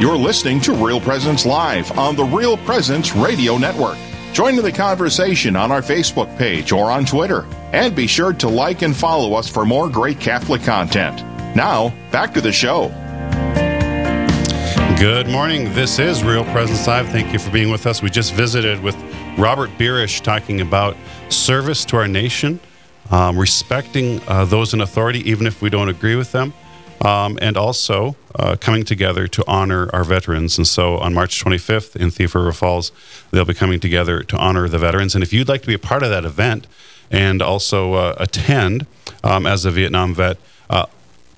You're listening to Real Presence Live on the Real Presence Radio Network. Join in the conversation on our Facebook page or on Twitter. And be sure to like and follow us for more great Catholic content. Now, back to the show. Good morning. This is Real Presence Live. Thank you for being with us. We just visited with Robert Beerish talking about service to our nation, um, respecting uh, those in authority, even if we don't agree with them, um, and also uh, coming together to honor our veterans. And so on March 25th in Thief River Falls, they'll be coming together to honor the veterans. And if you'd like to be a part of that event and also uh, attend um, as a Vietnam vet, uh,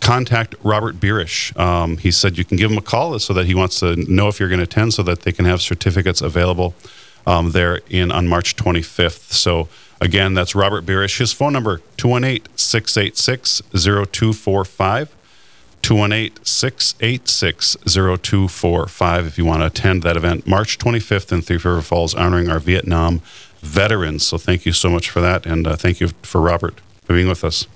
contact Robert Beerish. Um, he said you can give him a call so that he wants to know if you're going to attend so that they can have certificates available um, there in on March 25th. So again, that's Robert Beerish. His phone number 218-686-0245. 218-686-0245 if you want to attend that event March 25th in Thief River Falls honoring our Vietnam veterans. So thank you so much for that and uh, thank you for Robert for being with us.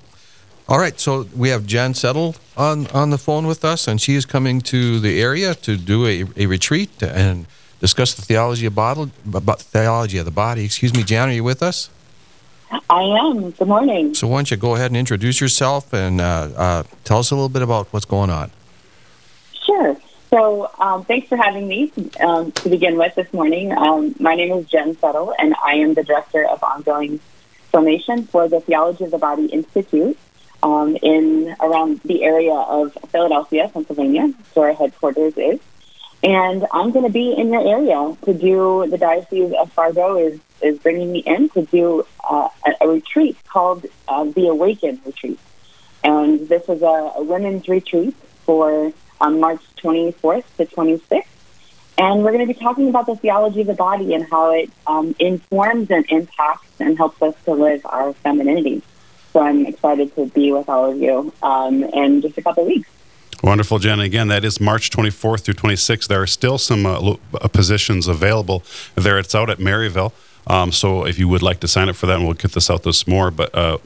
All right, so we have Jan Settle on, on the phone with us, and she is coming to the area to do a, a retreat and discuss the theology of body, theology of the body. Excuse me, Jan, are you with us? I am. Good morning. So why don't you go ahead and introduce yourself and uh, uh, tell us a little bit about what's going on? Sure. So um, thanks for having me um, to begin with this morning. Um, my name is Jen Settle, and I am the Director of Ongoing Formation for the Theology of the Body Institute um, in around the area of Philadelphia, Pennsylvania, where our headquarters is. And I'm going to be in your area to do the Diocese of Fargo is is bringing me in to do uh, a, a, retreat called uh, the Awaken Retreat. And this is a, a women's retreat for on March 24th to 26th. And we're going to be talking about the theology of the body and how it um, informs and impacts and helps us to live our femininity. So I'm excited to be with all of you um, in just a couple of weeks. Wonderful, Jen. Again, that is March 24th through 26th. There are still some uh, uh, positions available there. It's out at Maryvale. Um, so if you would like to sign up for that, and we'll get this out this more, but uh,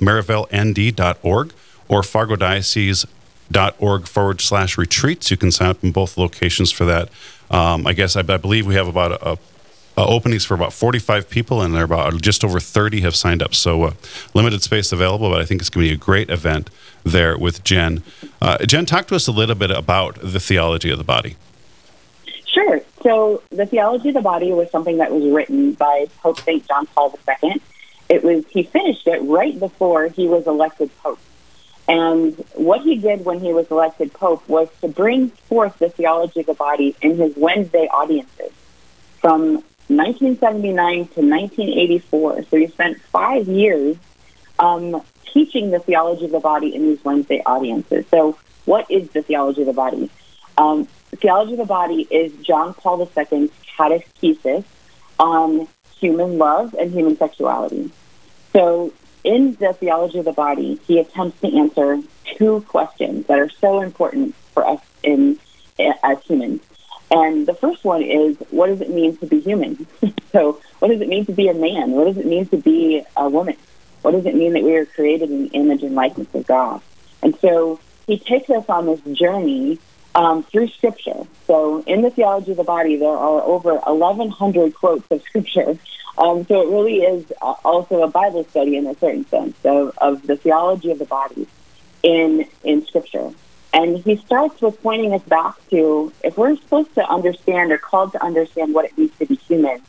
or fargodiocese.org forward slash retreats. You can sign up in both locations for that. Um, I guess I, I, believe we have about a, a uh, openings for about 45 people, and there about just over 30 have signed up. So uh, limited space available, but I think it's going to be a great event there with Jen. Uh, Jen, talk to us a little bit about the theology of the body. Sure. So the theology of the body was something that was written by Pope St. John Paul II. It was he finished it right before he was elected pope. And what he did when he was elected pope was to bring forth the theology of the body in his Wednesday audiences from 1979 to 1984. So he spent five years um, teaching the theology of the body in these Wednesday audiences. So, what is the theology of the body? Um, theology of the body is John Paul II's catechesis on human love and human sexuality. So, in the theology of the body, he attempts to answer two questions that are so important for us in as humans. And the first one is, what does it mean to be human? so, what does it mean to be a man? What does it mean to be a woman? What does it mean that we are created in the image and likeness of God? And so, he takes us on this journey um, through Scripture. So, in the theology of the body, there are over 1,100 quotes of Scripture. Um, so, it really is uh, also a Bible study in a certain sense of, of the theology of the body in in Scripture. And he starts with pointing us back to if we're supposed to understand or called to understand what it means to be human,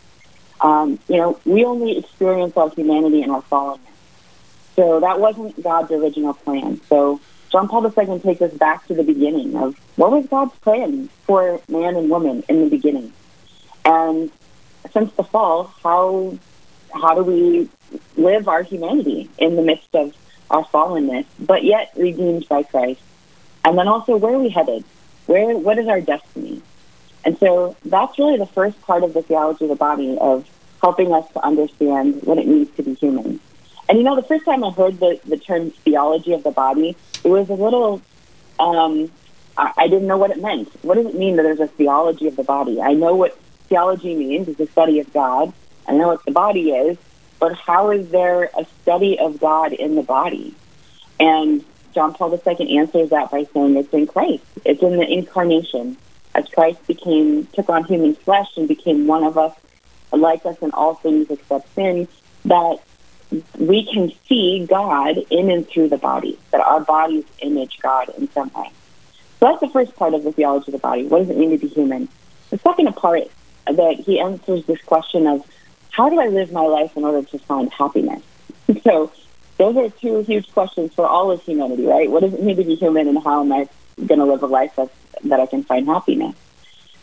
um, you know, we only experience our humanity and our fallenness. So that wasn't God's original plan. So John Paul II takes us back to the beginning of what was God's plan for man and woman in the beginning. And since the fall, how how do we live our humanity in the midst of our fallenness, but yet redeemed by Christ? And then also, where are we headed? Where, what is our destiny? And so that's really the first part of the theology of the body of helping us to understand what it means to be human. And you know, the first time I heard the, the term theology of the body, it was a little, um, I, I didn't know what it meant. What does it mean that there's a theology of the body? I know what theology means, it's a study of God. I know what the body is, but how is there a study of God in the body? And John Paul II answers that by saying it's in Christ. It's in the incarnation. as Christ became took on human flesh and became one of us, like us in all things except sin, that we can see God in and through the body, that our bodies image God in some way. So that's the first part of the theology of the body. What does it mean to be human? The second part that he answers this question of how do I live my life in order to find happiness? So those are two huge questions for all of humanity, right? What does it mean to be human and how am I going to live a life that, that I can find happiness?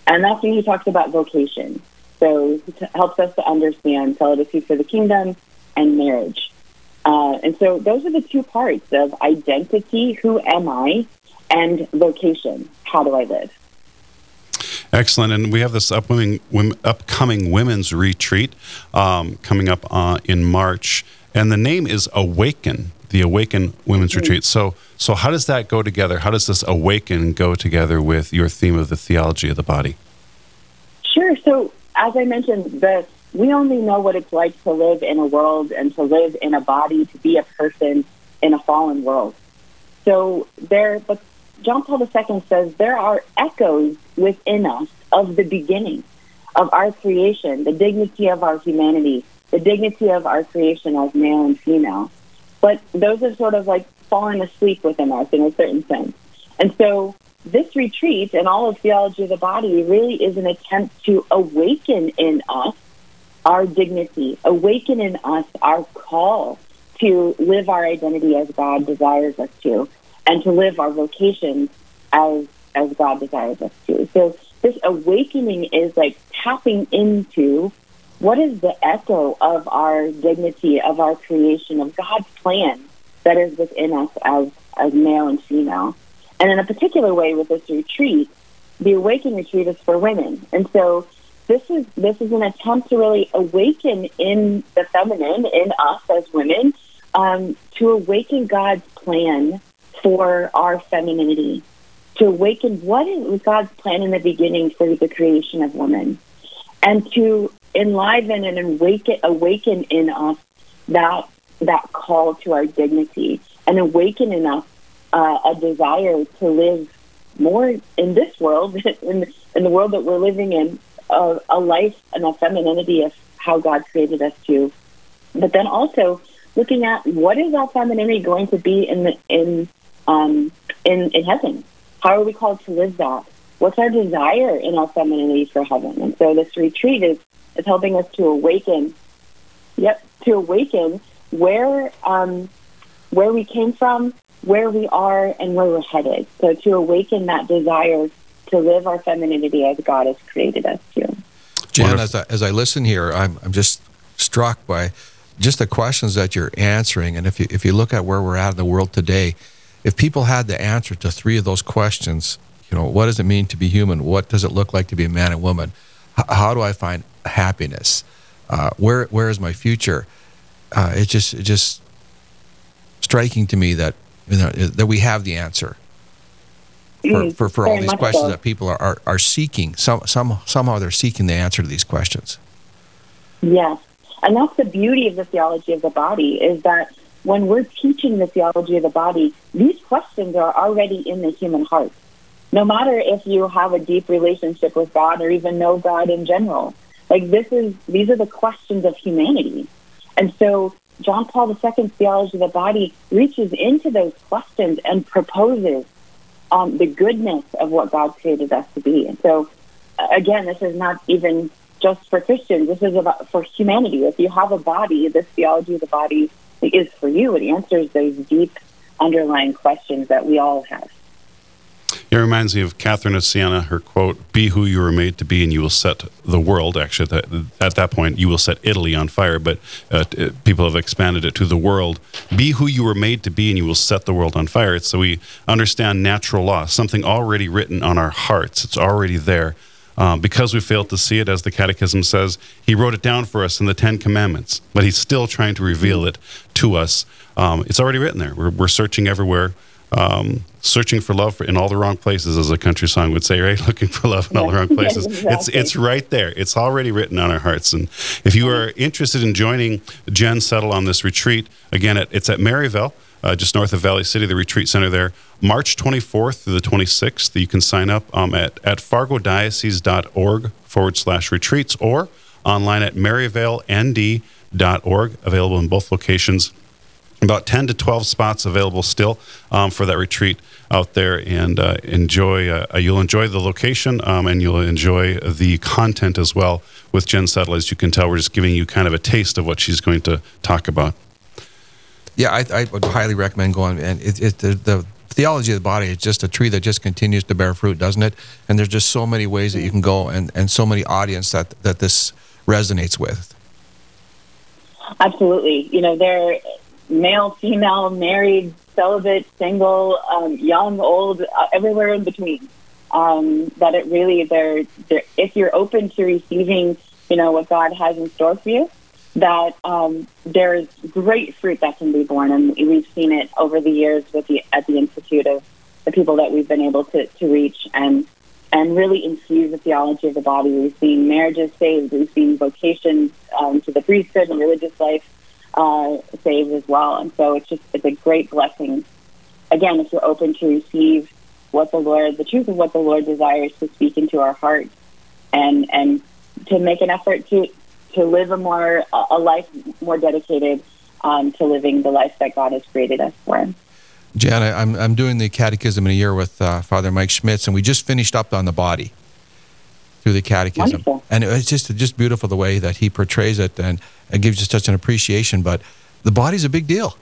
And that's when he talks about vocation. So he helps us to understand celibacy for the kingdom and marriage. Uh, and so those are the two parts of identity, who am I, and vocation, how do I live? Excellent. And we have this upcoming, upcoming women's retreat um, coming up uh, in March. And the name is Awaken, the Awaken Women's mm-hmm. Retreat. So, so how does that go together? How does this Awaken go together with your theme of the theology of the body? Sure. So, as I mentioned, the we only know what it's like to live in a world and to live in a body, to be a person in a fallen world. So there, but John Paul II says there are echoes within us of the beginning of our creation, the dignity of our humanity, the dignity of our creation as male and female. But those are sort of like falling asleep within us in a certain sense. And so this retreat and all of theology of the body really is an attempt to awaken in us our dignity, awaken in us our call to live our identity as God desires us to, and to live our vocation as as God desires us to. So this awakening is like tapping into what is the echo of our dignity, of our creation, of God's plan that is within us as as male and female. And in a particular way with this retreat, the awakening retreat is for women. And so this is this is an attempt to really awaken in the feminine, in us as women, um, to awaken God's plan for our femininity, to awaken what is God's plan in the beginning for the creation of woman, and to enliven and awaken, awaken in us that that call to our dignity, and awaken in us uh, a desire to live more in this world, in, in the world that we're living in, uh, a life and a femininity of how God created us to. But then also looking at what is our femininity going to be in the in um, in, in heaven. How are we called to live that? What's our desire in our femininity for heaven? And so this retreat is, is helping us to awaken, yep, to awaken where um, where we came from, where we are, and where we're headed. So to awaken that desire to live our femininity as God has created us to. Jan, as I, as I listen here, I'm, I'm just struck by just the questions that you're answering. And if you, if you look at where we're at in the world today, if people had the answer to three of those questions, you know, what does it mean to be human? What does it look like to be a man and woman? H- how do I find happiness? Uh, where where is my future? Uh, it's just it's just striking to me that you know that we have the answer for, for, for all these questions so. that people are, are, are seeking. Some, some, somehow they're seeking the answer to these questions. Yes. And that's the beauty of the theology of the body is that when we're teaching the theology of the body, these questions are already in the human heart. No matter if you have a deep relationship with God or even know God in general, like this is these are the questions of humanity. And so John Paul II's theology of the body reaches into those questions and proposes um, the goodness of what God created us to be. And so, again, this is not even just for Christians. This is about for humanity. If you have a body, this theology of the body is for you. It answers those deep underlying questions that we all have. It reminds me of Catherine of Siena, her quote, Be who you were made to be, and you will set the world. Actually, at that, at that point, you will set Italy on fire, but uh, people have expanded it to the world. Be who you were made to be, and you will set the world on fire. So we understand natural law, something already written on our hearts. It's already there. Um, because we failed to see it, as the Catechism says, he wrote it down for us in the Ten Commandments, but he's still trying to reveal it to us. Um, it's already written there. We're, we're searching everywhere um, searching for love in all the wrong places, as a country song would say, right? Looking for love in all the wrong places. exactly. It's it's right there. It's already written on our hearts. And if you are interested in joining Jen Settle on this retreat, again, it's at Maryvale. uh, just north of Valley City, the retreat center there. March 24th through the 26th, you can sign up um, at, at fargodiocese.org forward slash retreats or online at maryvaleND.org, available in both locations about 10 to 12 spots available still um, for that retreat out there. And uh, enjoy uh, you'll enjoy the location um, and you'll enjoy the content as well with jen settle. As you can tell we're just giving you kind of a taste of what she's going to talk about. Yeah i, I would highly recommend going. And it, it the, the theology of the body is just a tree that just continues to bear fruit doesn't it? And there's just so many ways that you can go and, and so many audience that, that this resonates with. Absolutely. You know there male, female, married, celibate, single, um, young, old, uh, everywhere in between. Um, that it really, they're, they're, if you're open to receiving, you know, what God has in store for you, that um, there's great fruit that can be born, and we've seen it over the years with the at the institute of the people that we've been able to, to reach and and really infuse the theology of the body. We've seen marriages saved, we've seen vocations um, to the priesthood and religious life uh, saved as well. And so it's just it's a great blessing. Again, if you're open to receive what the Lord, the truth of what the Lord desires to speak into our hearts, and and to make an effort to to live a more a life more dedicated um, to living the life that God has created us for. Jan, I'm I'm doing the catechism in a year with uh, Father Mike Schmitz, and we just finished up on the body through the catechism, Wonderful. and it's just just beautiful the way that he portrays it, and it gives you such an appreciation. But the body's a big deal.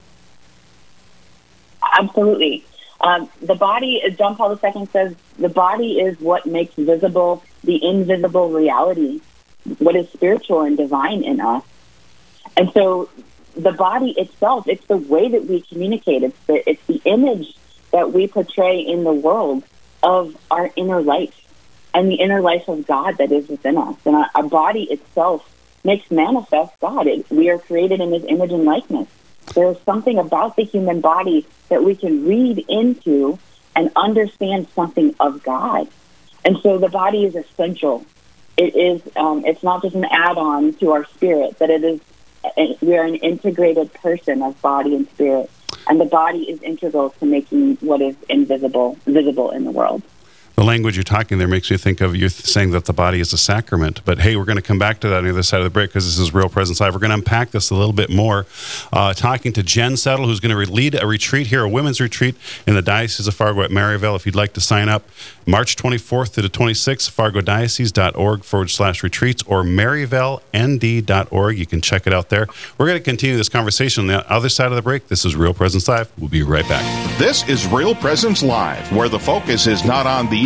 Absolutely. Um, the body, John Paul II says, the body is what makes visible the invisible reality, what is spiritual and divine in us. And so the body itself, it's the way that we communicate. It's the, it's the image that we portray in the world of our inner life and the inner life of God that is within us. And our, our body itself makes manifest God. It, we are created in his image and likeness. There is something about the human body that we can read into and understand something of God. And so the body is essential. It is. Um, it's not just an add-on to our spirit. That it is. We are an integrated person of body and spirit, and the body is integral to making what is invisible visible in the world the language you're talking there makes me think of you saying that the body is a sacrament. But hey, we're going to come back to that on the other side of the break because this is Real Presence Live. We're going to unpack this a little bit more. Uh, talking to Jen Settle, who's going to lead a retreat here, a women's retreat in the Diocese of Fargo at Maryvale. If you'd like to sign up, March 24th to the 26th, fargodiocese.org forward slash retreats or maryvalend.org. You can check it out there. We're going to continue this conversation on the other side of the break. This is Real Presence Live. We'll be right back. This is Real Presence Live, where the focus is not on the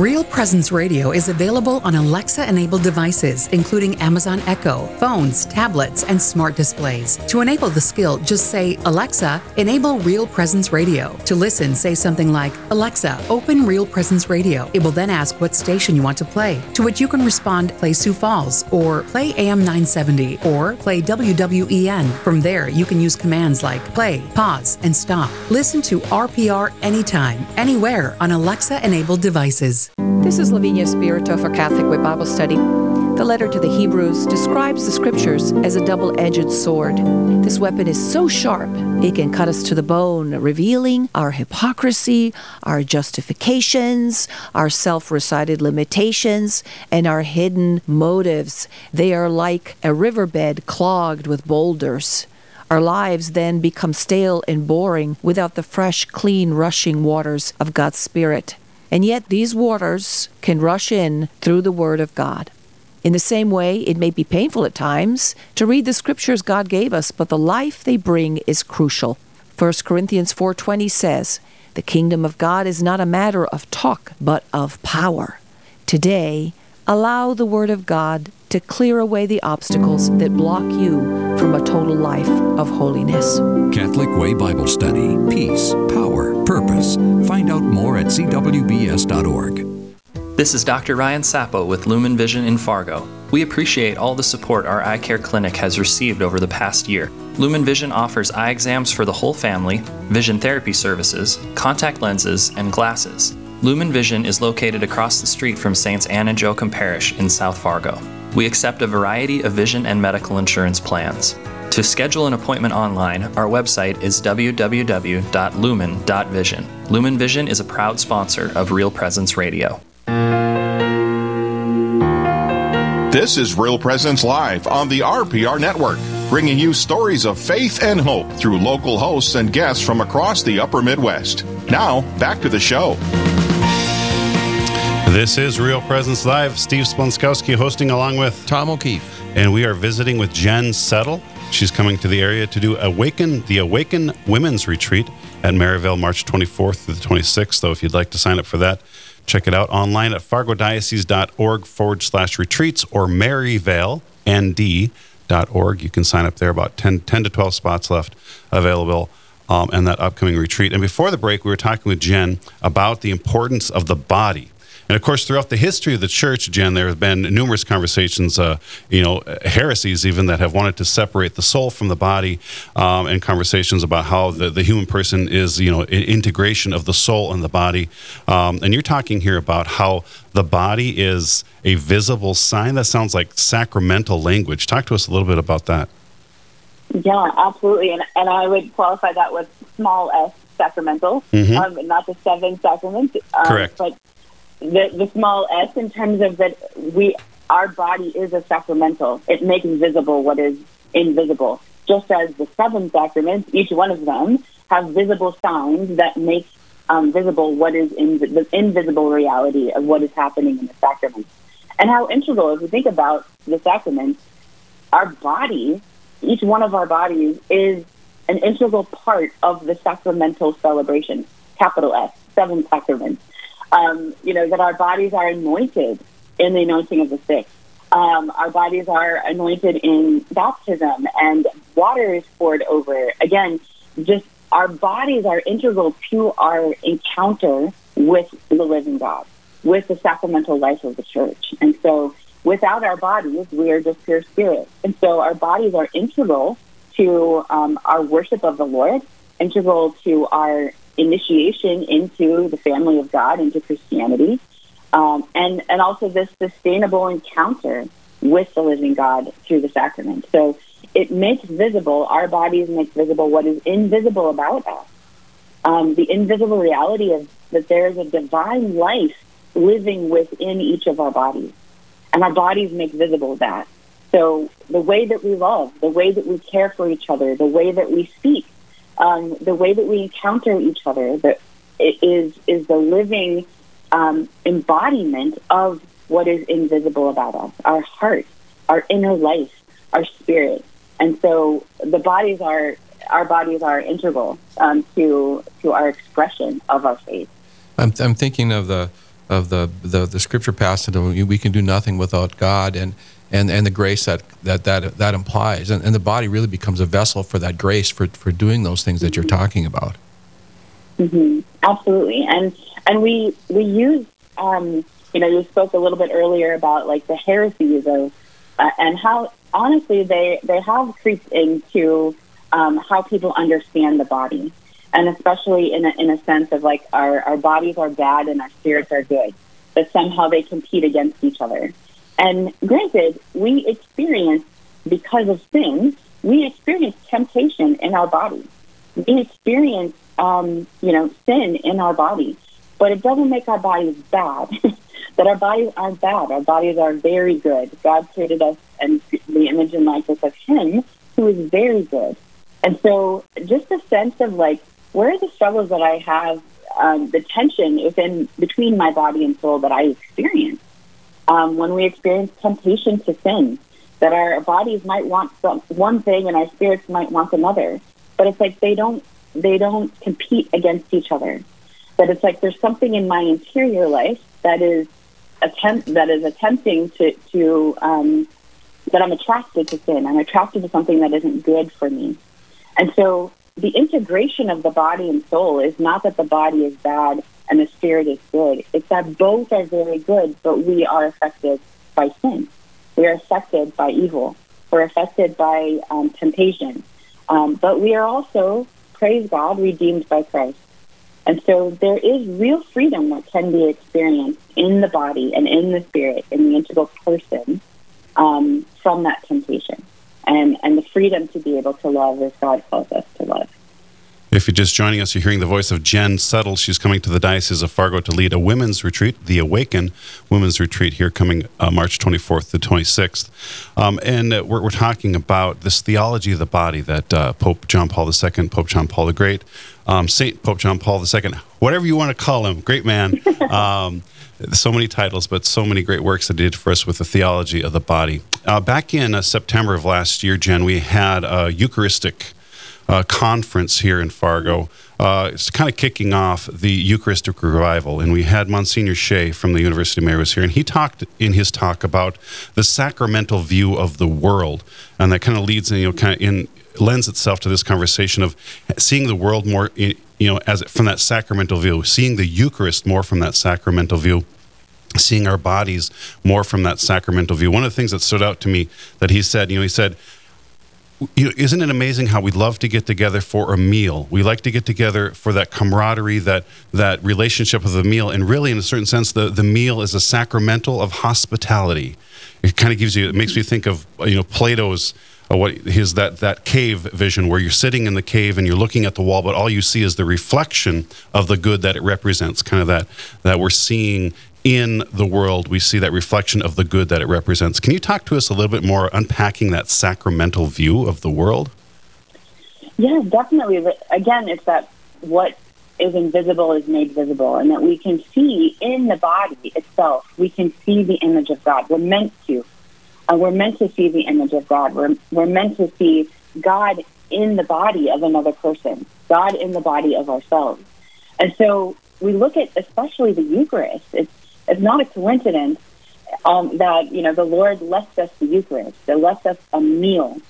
Real Presence Radio is available on Alexa enabled devices, including Amazon Echo, phones, tablets, and smart displays. To enable the skill, just say, Alexa, enable Real Presence Radio. To listen, say something like, Alexa, open Real Presence Radio. It will then ask what station you want to play, to which you can respond, play Sioux Falls, or play AM 970, or play WWEN. From there, you can use commands like play, pause, and stop. Listen to RPR anytime, anywhere on Alexa enabled devices. This is Lavinia Spirito for Catholic Way Bible Study. The letter to the Hebrews describes the scriptures as a double edged sword. This weapon is so sharp, it can cut us to the bone, revealing our hypocrisy, our justifications, our self recited limitations, and our hidden motives. They are like a riverbed clogged with boulders. Our lives then become stale and boring without the fresh, clean, rushing waters of God's Spirit. And yet these waters can rush in through the Word of God. In the same way, it may be painful at times to read the scriptures God gave us, but the life they bring is crucial. 1 Corinthians 4:20 says, "The kingdom of God is not a matter of talk, but of power." Today, allow the word of God to clear away the obstacles that block you from a total life of holiness. Catholic Way Bible Study. Peace, power, purpose. Find out more at cwbs.org. This is Dr. Ryan Sappo with Lumen Vision in Fargo. We appreciate all the support our eye care clinic has received over the past year. Lumen Vision offers eye exams for the whole family, vision therapy services, contact lenses, and glasses. Lumen Vision is located across the street from Saints Anne and Joachim Parish in South Fargo. We accept a variety of vision and medical insurance plans. To schedule an appointment online, our website is www.lumen.vision. Lumen Vision is a proud sponsor of Real Presence Radio. This is Real Presence Live on the RPR Network, bringing you stories of faith and hope through local hosts and guests from across the upper Midwest. Now, back to the show. This is Real Presence Live. Steve Splonskowski hosting along with Tom O'Keefe. And we are visiting with Jen Settle. She's coming to the area to do Awaken the Awaken Women's Retreat at Maryvale, March 24th through the 26th. So if you'd like to sign up for that, check it out online at fargodiocese.org forward slash retreats or maryvaleND.org. You can sign up there, about 10, 10 to 12 spots left available. Um, and that upcoming retreat. And before the break, we were talking with Jen about the importance of the body and of course, throughout the history of the church, Jen, there have been numerous conversations, uh, you know, heresies even that have wanted to separate the soul from the body, um, and conversations about how the, the human person is, you know, integration of the soul and the body. Um, and you're talking here about how the body is a visible sign. That sounds like sacramental language. Talk to us a little bit about that. Yeah, absolutely. And, and I would qualify that with small s sacramental, mm-hmm. um, not the seven sacraments. Um, Correct. But the, the small s in terms of that we our body is a sacramental. It makes visible what is invisible. Just as the seven sacraments, each one of them have visible signs that make um, visible what is in the invisible reality of what is happening in the sacraments. And how integral, if we think about the sacraments, our body, each one of our bodies is an integral part of the sacramental celebration, capital S, seven sacraments um, you know, that our bodies are anointed in the anointing of the sick. Um, our bodies are anointed in baptism and water is poured over. Again, just our bodies are integral to our encounter with the living God, with the sacramental life of the church. And so without our bodies, we are just pure spirit. And so our bodies are integral to um, our worship of the Lord, integral to our initiation into the family of God, into Christianity, um, and and also this sustainable encounter with the living God through the sacrament. So it makes visible our bodies make visible what is invisible about us, um, the invisible reality of that there is a divine life living within each of our bodies, and our bodies make visible that. So the way that we love, the way that we care for each other, the way that we speak, um, the way that we encounter each other that is is the living um, embodiment of what is invisible about us, our heart, our inner life, our spirit, and so the bodies are our bodies are integral um, to to our expression of our faith. I'm, I'm thinking of the of the, the, the scripture passage we can do nothing without God and and, and the grace that that, that, that implies. And, and the body really becomes a vessel for that grace for, for doing those things that you're talking about. Mm-hmm. Absolutely. And and we we use um, you know you spoke a little bit earlier about like the heresies of uh, and how honestly they they have creeped into um, how people understand the body and especially in a, in a sense of like our, our bodies are bad and our spirits are good that somehow they compete against each other and granted, we experience, because of sin, we experience temptation in our body. We experience, um, you know, sin in our body. But it doesn't make our bodies bad. that our bodies aren't bad. Our bodies are very good. God created us and the image and likeness of Him, who is very good. And so, just a sense of like, where are the struggles that I have, um, the tension within between my body and soul that I experience? Um, when we experience temptation to sin, that our bodies might want some, one thing and our spirits might want another. But it's like they don't they don't compete against each other. That it's like there's something in my interior life that is attempt that is attempting to to um, that I'm attracted to sin. I'm attracted to something that isn't good for me. And so the integration of the body and soul is not that the body is bad and the spirit is good. It's that both are very good, but we are affected by sin. We are affected by evil. We're affected by um, temptation. Um, but we are also, praise God, redeemed by Christ. And so there is real freedom that can be experienced in the body and in the spirit, in the integral person, um, from that temptation. And, and the freedom to be able to love as God calls us to love. If you're just joining us, you're hearing the voice of Jen Settle. She's coming to the Diocese of Fargo to lead a women's retreat, the Awaken Women's Retreat, here coming uh, March 24th to 26th. Um, and uh, we're, we're, talking about this theology of the body that uh, Pope John Paul II, Pope John Paul the Great, um, Saint Pope John Paul II, whatever you want to call him, great man. Um, so many titles, but so many great works that he did for us with the theology of the body. Uh, back in uh, September of last year, Jen, we had a Eucharistic uh, conference here in Fargo. Uh, it's kind of kicking off the Eucharistic revival, and we had Monsignor Shea from the University of Mary was here, and he talked in his talk about the sacramental view of the world, and that kind of leads, in, you know, kind of in lends itself to this conversation of seeing the world more, you know, as from that sacramental view, seeing the Eucharist more from that sacramental view seeing our bodies more from that sacramental view. One of the things that stood out to me that he said, you know, he said, you know, isn't it amazing how we love to get together for a meal? We like to get together for that camaraderie, that that relationship of the meal, and really, in a certain sense, the the meal is a sacramental of hospitality. It kind of gives you. It makes me think of you know Plato's. Uh, what his that that cave vision where you're sitting in the cave and you're looking at the wall, but all you see is the reflection of the good that it represents. Kind of that that we're seeing in the world, we see that reflection of the good that it represents. Can you talk to us a little bit more, unpacking that sacramental view of the world? Yeah, definitely. Again, it's that what is invisible is made visible, and that we can see in the body itself, we can see the image of God. We're meant to. Uh, we're meant to see the image of God. We're, we're meant to see God in the body of another person, God in the body of ourselves. And so we look at especially the Eucharist. It's it's not a coincidence um, that you know the Lord left us the Eucharist, that left us a meal,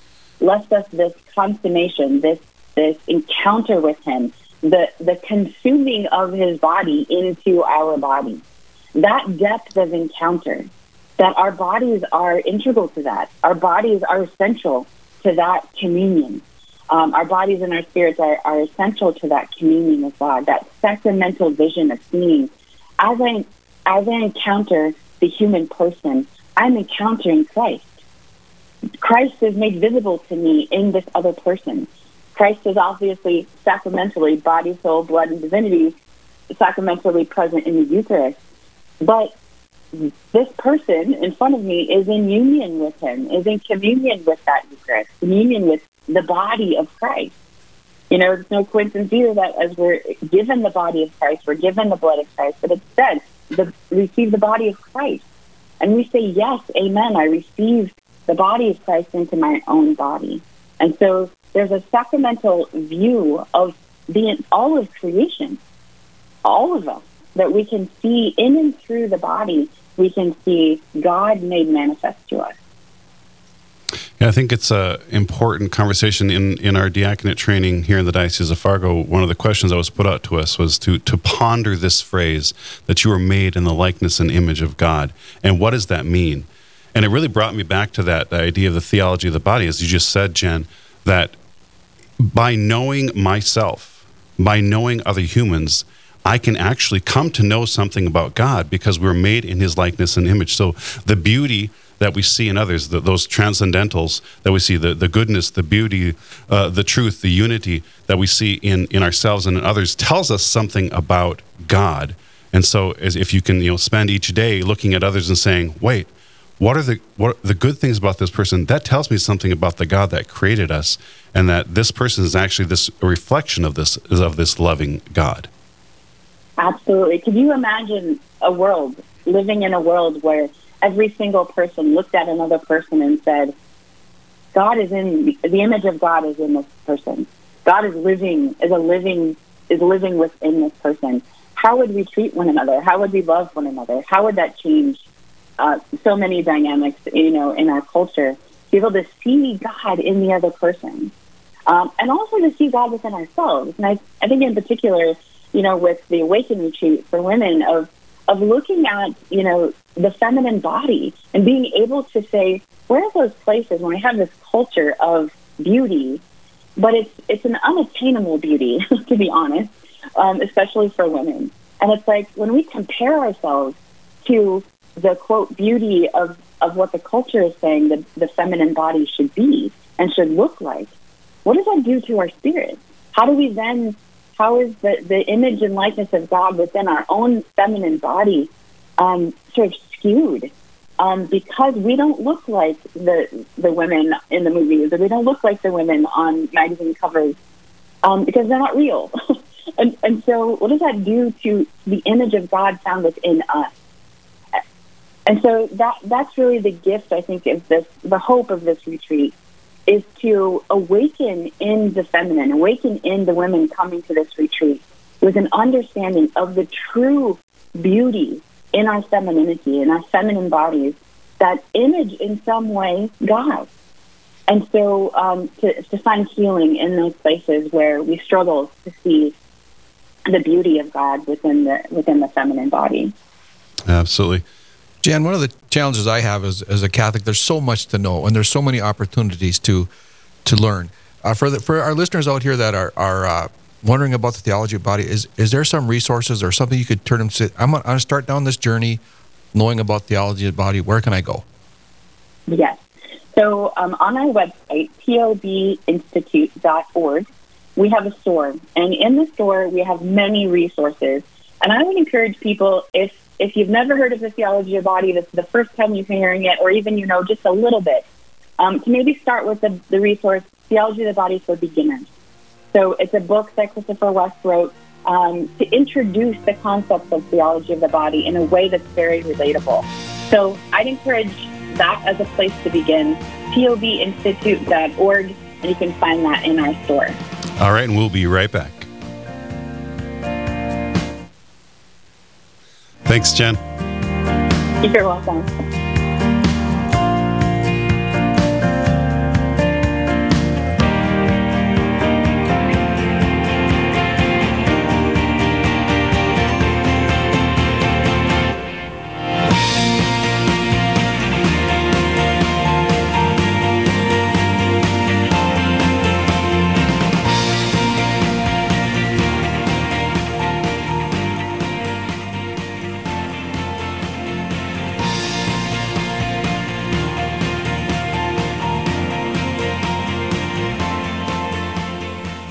left us this consummation, this this encounter with Him, the the consuming of His body into our body. That depth of encounter, that our bodies are integral to that. Our bodies are essential to that communion. Um, our bodies and our spirits are, are essential to that communion with God, that sacramental vision of seeing. As I as I encounter the human person, I'm encountering Christ. Christ is made visible to me in this other person. Christ is obviously sacramentally, body, soul, blood, and divinity, sacramentally present in the Eucharist. But this person in front of me is in union with him, is in communion with that Eucharist, communion with the body of Christ. You know, it's no coincidence either that as we're given the body of Christ, we're given the blood of Christ, but it says the, receive the body of Christ. And we say, yes, amen, I receive the body of Christ into my own body. And so there's a sacramental view of the all of creation, all of us, that we can see in and through the body, we can see God made manifest to us. Yeah, I think it's an important conversation in, in our diaconate training here in the Diocese of Fargo. One of the questions that was put out to us was to, to ponder this phrase that you are made in the likeness and image of God. And what does that mean? And it really brought me back to that idea of the theology of the body, as you just said, Jen, that by knowing myself, by knowing other humans, I can actually come to know something about God because we're made in his likeness and image. So the beauty that we see in others, the, those transcendentals that we see, the, the goodness, the beauty, uh, the truth, the unity that we see in, in ourselves and in others tells us something about God. And so, as if you can, you know, spend each day looking at others and saying, "Wait, what are the what are the good things about this person?" That tells me something about the God that created us, and that this person is actually this reflection of this of this loving God. Absolutely. Can you imagine a world living in a world where every single person looked at another person and said, God is in the image of God is in this person. God is living is a living is living within this person. How would we treat one another? How would we love one another? How would that change uh, so many dynamics, you know, in our culture? Be able to see God in the other person, um, and also to see God within ourselves. And I, I think in particular, you know, with the Awaken retreat for women of of looking at, you know, the feminine body and being able to say, where are those places when we have this culture of beauty but it's it's an unattainable beauty, to be honest, um, especially for women. And it's like when we compare ourselves to the quote beauty of, of what the culture is saying that the feminine body should be and should look like, what does that do to our spirit? How do we then, how is the, the image and likeness of God within our own feminine body um, sort of skewed? Um, because we don't look like the the women in the movies, or we don't look like the women on magazine covers, um, because they're not real. and, and so, what does that do to the image of God found within us? And so that that's really the gift I think of this the hope of this retreat is to awaken in the feminine, awaken in the women coming to this retreat with an understanding of the true beauty in our femininity, in our feminine bodies, that image in some way God. And so um, to, to find healing in those places where we struggle to see the beauty of God within the within the feminine body. Absolutely. Jan, one of the challenges I have as, as a Catholic, there's so much to know, and there's so many opportunities to to learn. Uh, for the, for our listeners out here that are are uh, wondering about the theology of body, is is there some resources or something you could turn them to? I'm going to start down this journey, knowing about theology of body. Where can I go? Yes. So um, on our website, tobinstitute.org, we have a store, and in the store we have many resources. And I would encourage people if if you've never heard of the theology of body, this is the first time you're hearing it, or even you know just a little bit, um, to maybe start with the, the resource Theology of the Body for Beginners. So it's a book that Christopher West wrote um, to introduce the concepts of theology of the body in a way that's very relatable. So I'd encourage that as a place to begin. tobinstitute.org, and you can find that in our store. All right, and we'll be right back. Thanks, Jen. You're welcome.